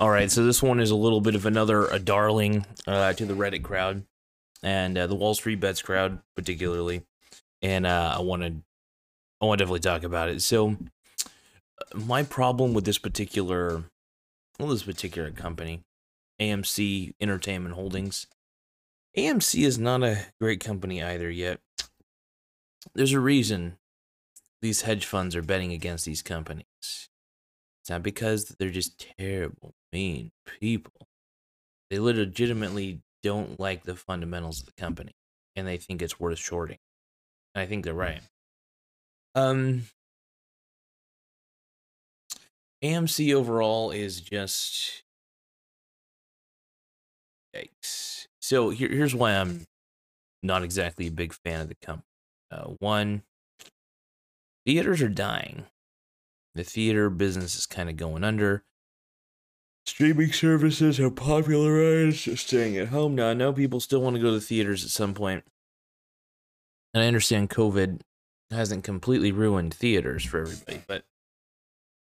All right, so this one is a little bit of another a darling uh, to the Reddit crowd and uh, the Wall Street Bets crowd, particularly. And uh, I want to, I want to definitely talk about it. So, uh, my problem with this particular, well, this particular company, AMC Entertainment Holdings, AMC is not a great company either yet. There's a reason these hedge funds are betting against these companies. It's not because they're just terrible, mean people. They legitimately don't like the fundamentals of the company and they think it's worth shorting. And I think they're right. Um AMC overall is just yikes. So here, here's why I'm not exactly a big fan of the company. Uh, one, theaters are dying. The theater business is kind of going under. Streaming services have popularized staying at home. Now, I know people still want to go to the theaters at some point. And I understand COVID hasn't completely ruined theaters for everybody. But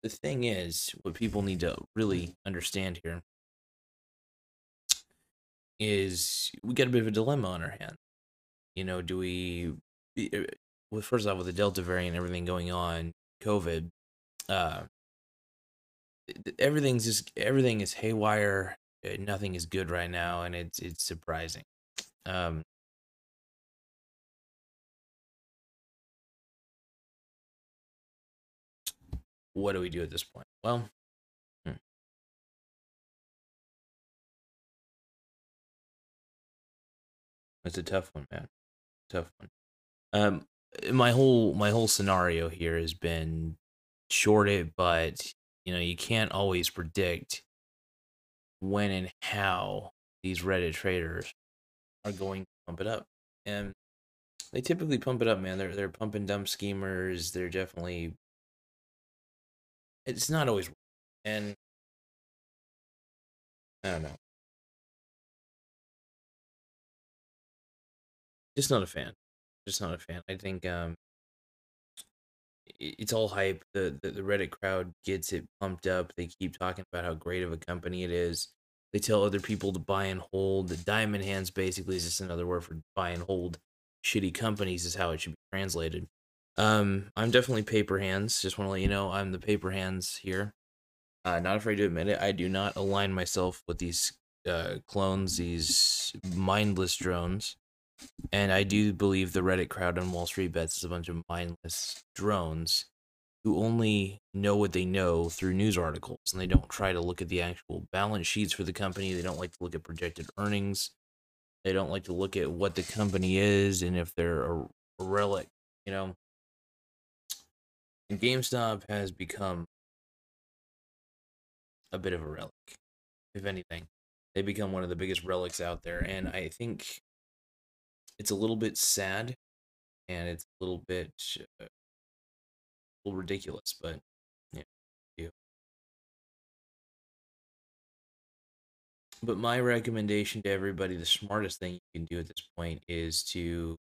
the thing is, what people need to really understand here is we got a bit of a dilemma on our hands. You know, do we, uh, well, first off, with the Delta variant and everything going on, COVID, uh, everything's just everything is haywire. uh, Nothing is good right now, and it's it's surprising. Um, what do we do at this point? Well, hmm. it's a tough one, man. Tough one. Um, my whole my whole scenario here has been short it, but you know you can't always predict when and how these Reddit traders are going to pump it up, and they typically pump it up, man. They're they're pumping dumb schemers. They're definitely it's not always and I don't know. Just not a fan. Just not a fan. I think um it's all hype. The, the the Reddit crowd gets it pumped up. They keep talking about how great of a company it is. They tell other people to buy and hold. The diamond hands basically is just another word for buy and hold shitty companies is how it should be translated. Um, I'm definitely paper hands. Just want to let you know I'm the paper hands here. Uh, not afraid to admit it. I do not align myself with these uh, clones, these mindless drones. And I do believe the Reddit crowd on Wall Street Bets is a bunch of mindless drones who only know what they know through news articles and they don't try to look at the actual balance sheets for the company. They don't like to look at projected earnings. They don't like to look at what the company is and if they're a, a relic, you know. And GameStop has become a bit of a relic, if anything. They become one of the biggest relics out there. And I think it's a little bit sad and it's a little bit uh, a little ridiculous, but yeah. But my recommendation to everybody, the smartest thing you can do at this point is to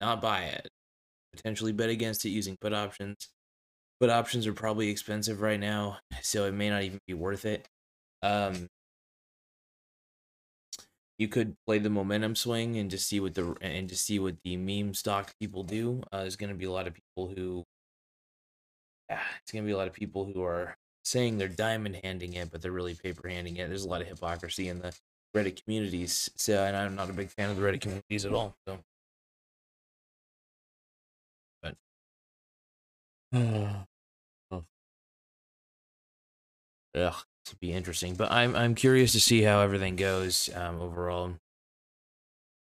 not buy it, potentially bet against it using put options. Put options are probably expensive right now, so it may not even be worth it. Um, you could play the momentum swing and just see what the and just see what the meme stock people do. Uh, there's going to be a lot of people who, yeah, it's going to be a lot of people who are saying they're diamond handing it, but they're really paper handing it. There's a lot of hypocrisy in the Reddit communities. So, and I'm not a big fan of the Reddit communities at all. So, but ugh, to be interesting. But I'm I'm curious to see how everything goes um, overall.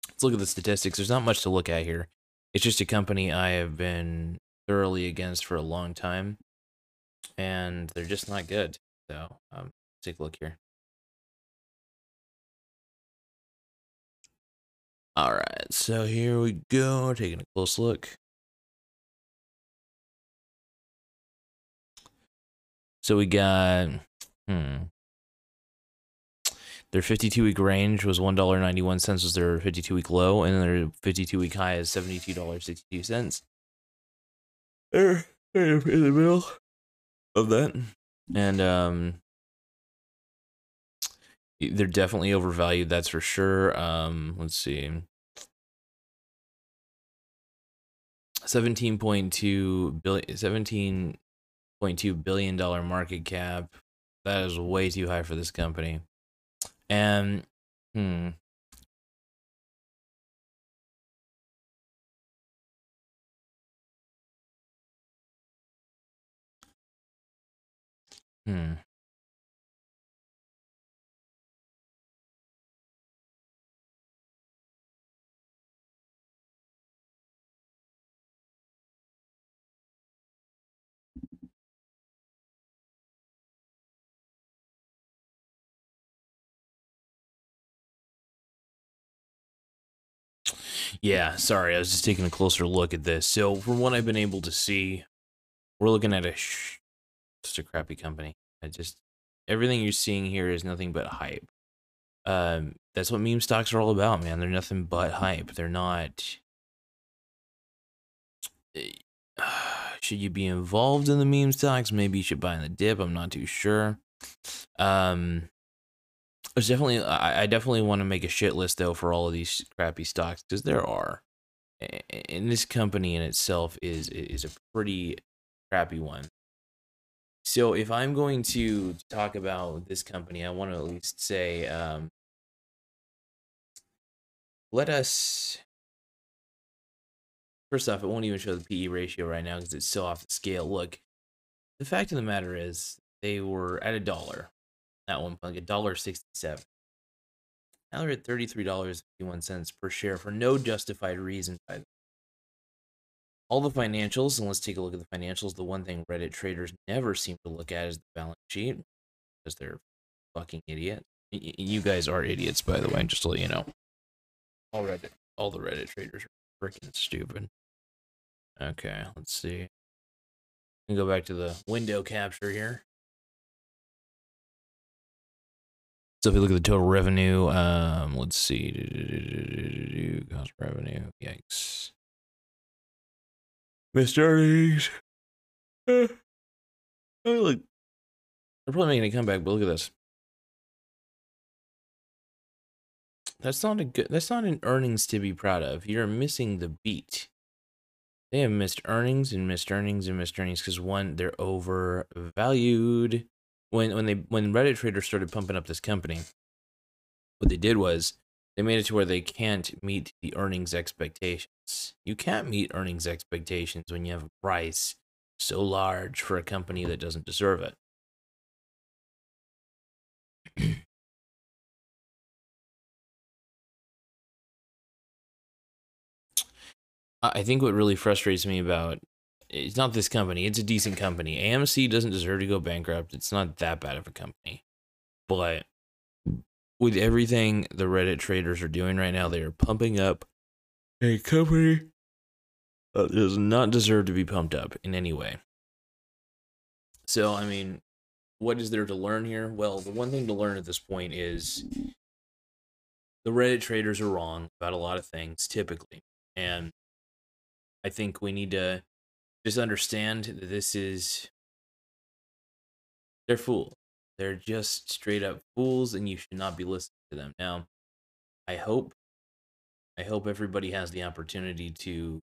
Let's look at the statistics. There's not much to look at here. It's just a company I have been thoroughly against for a long time, and they're just not good. So um, take a look here. All right, so here we go. Taking a close look. So we got hmm. Their 52 week range was $1.91 was their 52 week low, and their 52 week high is $72.62. They're in the middle of that. And um They're definitely overvalued, that's for sure. Um, let's see. 17.2 billion 17.2 billion dollar market cap. That is way too high for this company. And hmm Hmm. Yeah, sorry, I was just taking a closer look at this. So, from what I've been able to see, we're looking at a sh- just a crappy company. I just everything you're seeing here is nothing but hype. Um, that's what meme stocks are all about, man. They're nothing but hype. They're not. Should you be involved in the meme stocks? Maybe you should buy in the dip. I'm not too sure. Um, there's definitely I, I definitely want to make a shit list though for all of these crappy stocks because there are, and this company in itself is is a pretty crappy one. So if I'm going to talk about this company, I want to at least say, um, let us. First off, it won't even show the PE ratio right now because it's still off the scale. Look, the fact of the matter is they were at a dollar at one dollar sixty-seven. Now they're at thirty-three dollars fifty-one cents per share for no justified reason. By the all the financials, and let's take a look at the financials. The one thing Reddit traders never seem to look at is the balance sheet because they're fucking idiots. You guys are idiots, by the way, just to let you know. All Reddit, all the Reddit traders are freaking stupid. Okay, let's see. Go back to the window capture here. So if we look at the total revenue, um, let's see, cost revenue, yikes. Missed earnings. oh, look. They're probably making a comeback, but look at this. That's not a good that's not an earnings to be proud of. You're missing the beat. They have missed earnings and missed earnings and missed earnings because one, they're overvalued. When when they when Reddit traders started pumping up this company, what they did was they made it to where they can't meet the earnings expectations. You can't meet earnings expectations when you have a price so large for a company that doesn't deserve it. I think what really frustrates me about it's not this company, it's a decent company. AMC doesn't deserve to go bankrupt. It's not that bad of a company. But with everything the Reddit traders are doing right now, they are pumping up a company that does not deserve to be pumped up in any way. So, I mean, what is there to learn here? Well, the one thing to learn at this point is the Reddit traders are wrong about a lot of things typically. And I think we need to just understand that this is they're fools. They're just straight up fools, and you should not be listening to them. Now, I hope, I hope everybody has the opportunity to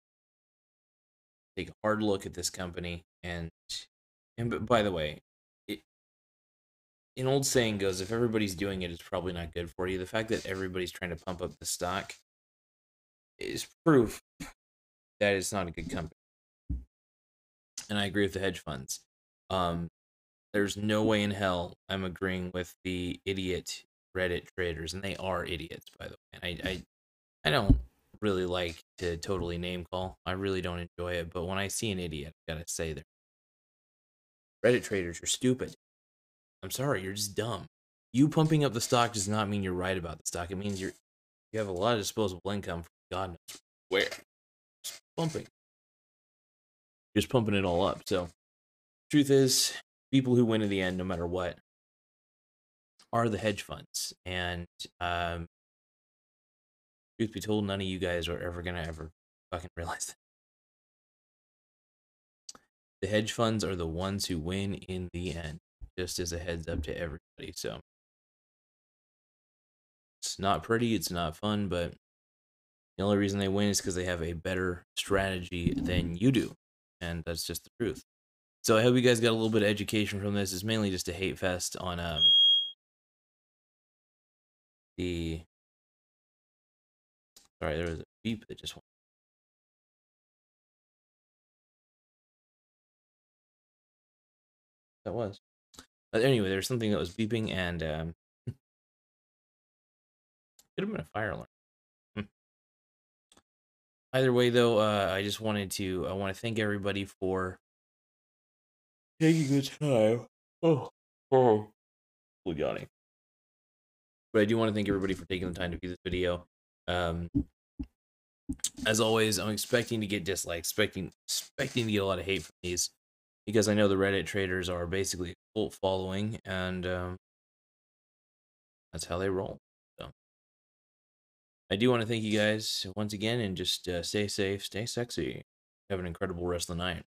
take a hard look at this company. And, and by the way, it, an old saying goes, if everybody's doing it, it's probably not good for you. The fact that everybody's trying to pump up the stock is proof that it's not a good company. And I agree with the hedge funds. Um, there's no way in hell I'm agreeing with the idiot Reddit traders, and they are idiots, by the way. I, I, I don't really like to totally name call. I really don't enjoy it, but when I see an idiot, I gotta say there. Reddit traders you're stupid. I'm sorry, you're just dumb. You pumping up the stock does not mean you're right about the stock. It means you're you have a lot of disposable income from God knows where. Just pumping. Just pumping it all up. So truth is, people who win in the end, no matter what, are the hedge funds. And um, truth be told, none of you guys are ever gonna ever fucking realize that. The hedge funds are the ones who win in the end. Just as a heads up to everybody. So It's not pretty, it's not fun, but the only reason they win is because they have a better strategy than you do. And that's just the truth. So I hope you guys got a little bit of education from this. It's mainly just a hate fest on um the sorry, there was a beep that just went. That was. But anyway, there's something that was beeping and um could have been a fire alarm. Either way, though, uh, I just wanted to I want to thank everybody for taking the time. Oh, oh, yawning. But I do want to thank everybody for taking the time to view this video. Um, as always, I'm expecting to get dislikes, expecting expecting to get a lot of hate from these because I know the Reddit traders are basically a cult following, and um, that's how they roll. I do want to thank you guys once again, and just uh, stay safe, stay sexy, have an incredible rest of the night.